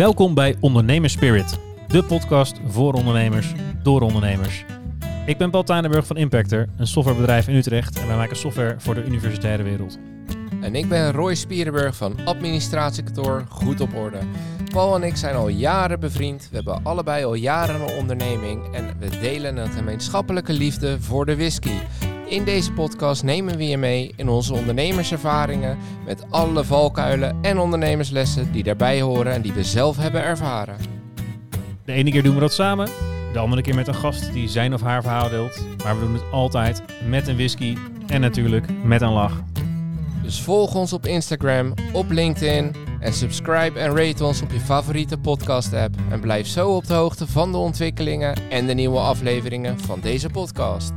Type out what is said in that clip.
Welkom bij Ondernemers Spirit, de podcast voor ondernemers, door ondernemers. Ik ben Paul Tuinenburg van Impactor, een softwarebedrijf in Utrecht en wij maken software voor de universitaire wereld. En ik ben Roy Spierenburg van administratiekantoor Goed op Orde. Paul en ik zijn al jaren bevriend. We hebben allebei al jaren een onderneming en we delen een gemeenschappelijke liefde voor de whisky. In deze podcast nemen we je mee in onze ondernemerservaringen met alle valkuilen en ondernemerslessen die daarbij horen en die we zelf hebben ervaren. De ene keer doen we dat samen, de andere keer met een gast die zijn of haar verhaal deelt. Maar we doen het altijd met een whisky en natuurlijk met een lach. Dus volg ons op Instagram, op LinkedIn en subscribe en rate ons op je favoriete podcast app. En blijf zo op de hoogte van de ontwikkelingen en de nieuwe afleveringen van deze podcast.